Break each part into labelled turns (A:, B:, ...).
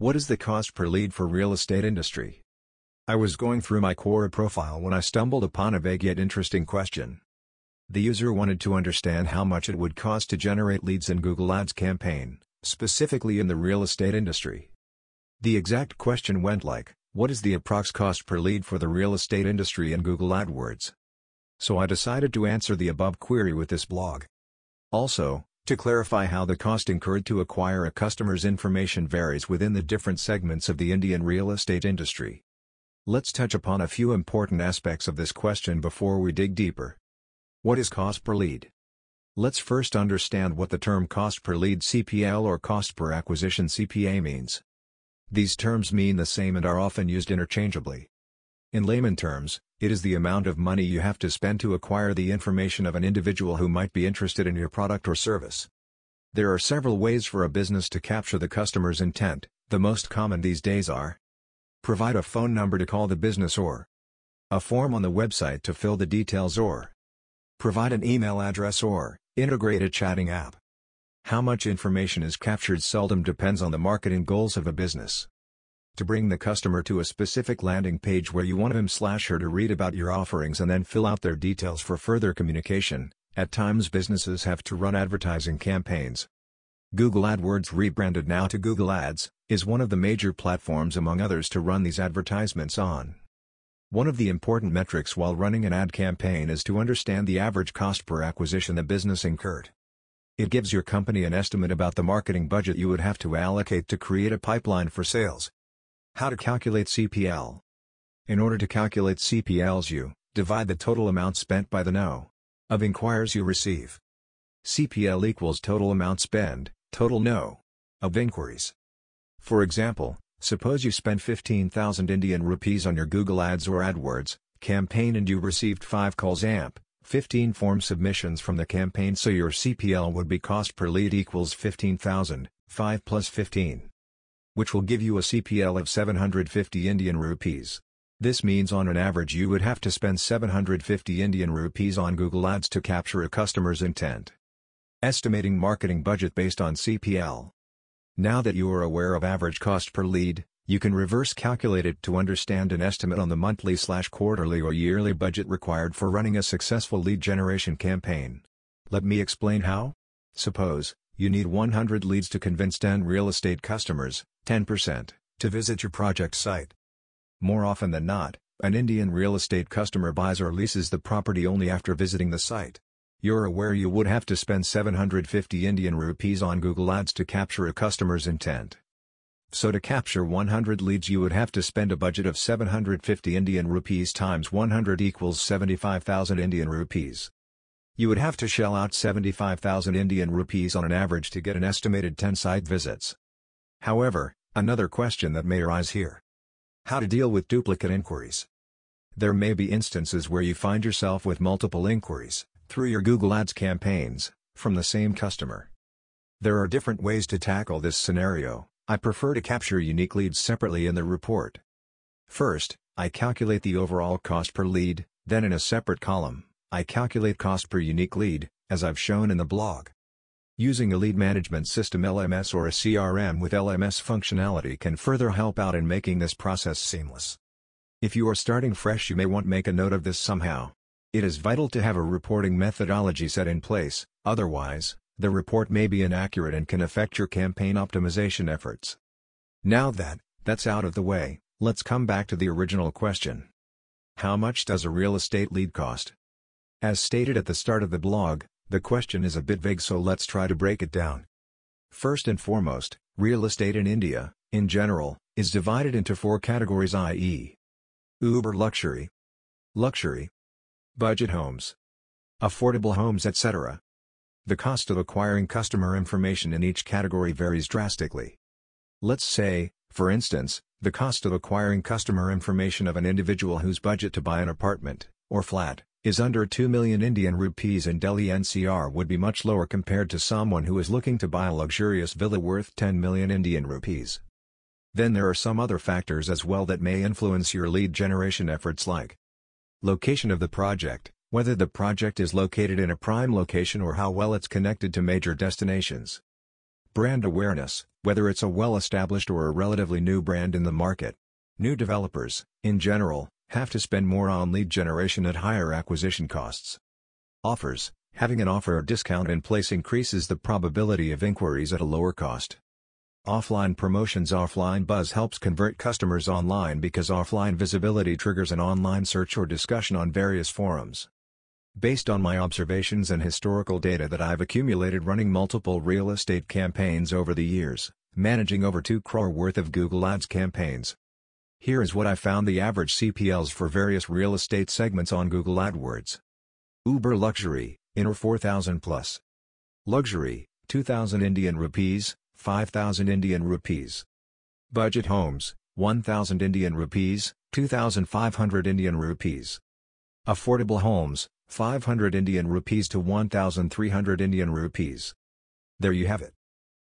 A: What is the cost per lead for real estate industry? I was going through my Quora profile when I stumbled upon a vague yet interesting question. The user wanted to understand how much it would cost to generate leads in Google Ads campaign, specifically in the real estate industry. The exact question went like, what is the approx cost per lead for the real estate industry in Google AdWords? So I decided to answer the above query with this blog. Also, to clarify how the cost incurred to acquire a customer's information varies within the different segments of the Indian real estate industry. Let's touch upon a few important aspects of this question before we dig deeper. What is cost per lead? Let's first understand what the term cost per lead CPL or cost per acquisition CPA means. These terms mean the same and are often used interchangeably. In layman terms, it is the amount of money you have to spend to acquire the information of an individual who might be interested in your product or service. There are several ways for a business to capture the customer's intent, the most common these days are Provide a phone number to call the business or a form on the website to fill the details or provide an email address or integrate a chatting app. How much information is captured seldom depends on the marketing goals of a business. To bring the customer to a specific landing page where you want him slash her to read about your offerings and then fill out their details for further communication, at times businesses have to run advertising campaigns. Google AdWords rebranded now to Google Ads, is one of the major platforms among others to run these advertisements on. One of the important metrics while running an ad campaign is to understand the average cost per acquisition the business incurred. It gives your company an estimate about the marketing budget you would have to allocate to create a pipeline for sales. How to calculate CPL. In order to calculate CPLs you, divide the total amount spent by the no of inquiries you receive. CPL equals total amount spent, total no of inquiries. For example, suppose you spent 15,000 Indian rupees on your Google Ads or AdWords campaign and you received 5 calls amp 15 form submissions from the campaign so your CPL would be cost per lead equals 15,000, 5 plus 15. Which will give you a CPL of 750 Indian rupees. This means on an average you would have to spend 750 Indian rupees on Google Ads to capture a customer's intent. Estimating marketing budget based on CPL. Now that you are aware of average cost per lead, you can reverse calculate it to understand an estimate on the monthly slash quarterly or yearly budget required for running a successful lead generation campaign. Let me explain how. Suppose, you need 100 leads to convince 10 real estate customers, 10%, to visit your project site. More often than not, an Indian real estate customer buys or leases the property only after visiting the site. You're aware you would have to spend 750 Indian rupees on Google Ads to capture a customer's intent. So to capture 100 leads you would have to spend a budget of 750 Indian rupees times 100 equals 75,000 Indian rupees. You would have to shell out 75,000 Indian rupees on an average to get an estimated 10 site visits. However, another question that may arise here. How to deal with duplicate inquiries. There may be instances where you find yourself with multiple inquiries, through your Google Ads campaigns, from the same customer. There are different ways to tackle this scenario. I prefer to capture unique leads separately in the report. First, I calculate the overall cost per lead, then in a separate column, I calculate cost per unique lead, as I've shown in the blog. Using a lead management system LMS or a CRM with LMS functionality can further help out in making this process seamless. If you are starting fresh you may want to make a note of this somehow. It is vital to have a reporting methodology set in place, otherwise, the report may be inaccurate and can affect your campaign optimization efforts. Now that, that's out of the way, let's come back to the original question. How much does a real estate lead cost? As stated at the start of the blog, the question is a bit vague so let's try to break it down. First and foremost, real estate in India, in general, is divided into four categories i.e. Uber luxury, luxury, budget homes, affordable homes etc. The cost of acquiring customer information in each category varies drastically. Let's say, for instance, the cost of acquiring customer information of an individual whose budget to buy an apartment, or flat, is under 2 million Indian rupees in Delhi NCR would be much lower compared to someone who is looking to buy a luxurious villa worth 10 million Indian rupees. Then there are some other factors as well that may influence your lead generation efforts like Location of the project whether the project is located in a prime location or how well it's connected to major destinations. Brand awareness, whether it's a well-established or a relatively new brand in the market. New developers, in general, have to spend more on lead generation at higher acquisition costs. Offers, having an offer or discount in place increases the probability of inquiries at a lower cost. Offline promotions Offline buzz helps convert customers online because offline visibility triggers an online search or discussion on various forums. Based on my observations and historical data that I've accumulated running multiple real estate campaigns over the years, managing over 2 crore worth of Google Ads campaigns. Here is what I found the average CPLs for various real estate segments on Google AdWords. Uber Luxury, Inner 4000 plus. Luxury, 2000 Indian rupees, 5000 Indian rupees. Budget Homes, 1000 Indian rupees, 2500 Indian rupees. Affordable Homes, 500 Indian rupees to 1300 Indian rupees. There you have it.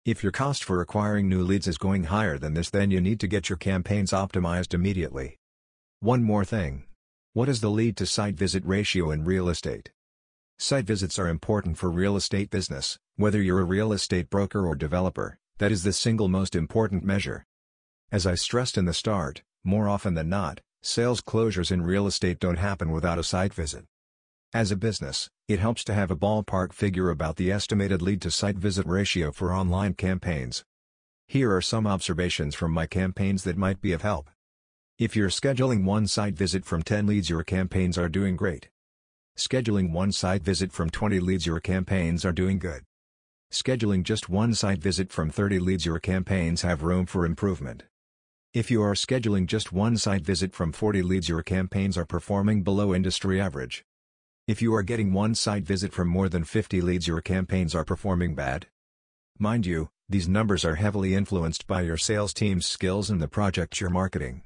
A: If your cost for acquiring new leads is going higher than this then you need to get your campaigns optimized immediately. One more thing. What is the lead to site visit ratio in real estate? Site visits are important for real estate business, whether you're a real estate broker or developer, that is the single most important measure. As I stressed in the start, more often than not, sales closures in real estate don't happen without a site visit. As a business, it helps to have a ballpark figure about the estimated lead to site visit ratio for online campaigns. Here are some observations from my campaigns that might be of help. If you're scheduling one site visit from 10 leads your campaigns are doing great. Scheduling one site visit from 20 leads your campaigns are doing good. Scheduling just one site visit from 30 leads your campaigns have room for improvement. If you are scheduling just one site visit from 40 leads your campaigns are performing below industry average. If you are getting one site visit from more than 50 leads your campaigns are performing bad. Mind you, these numbers are heavily influenced by your sales team's skills and the project you're marketing.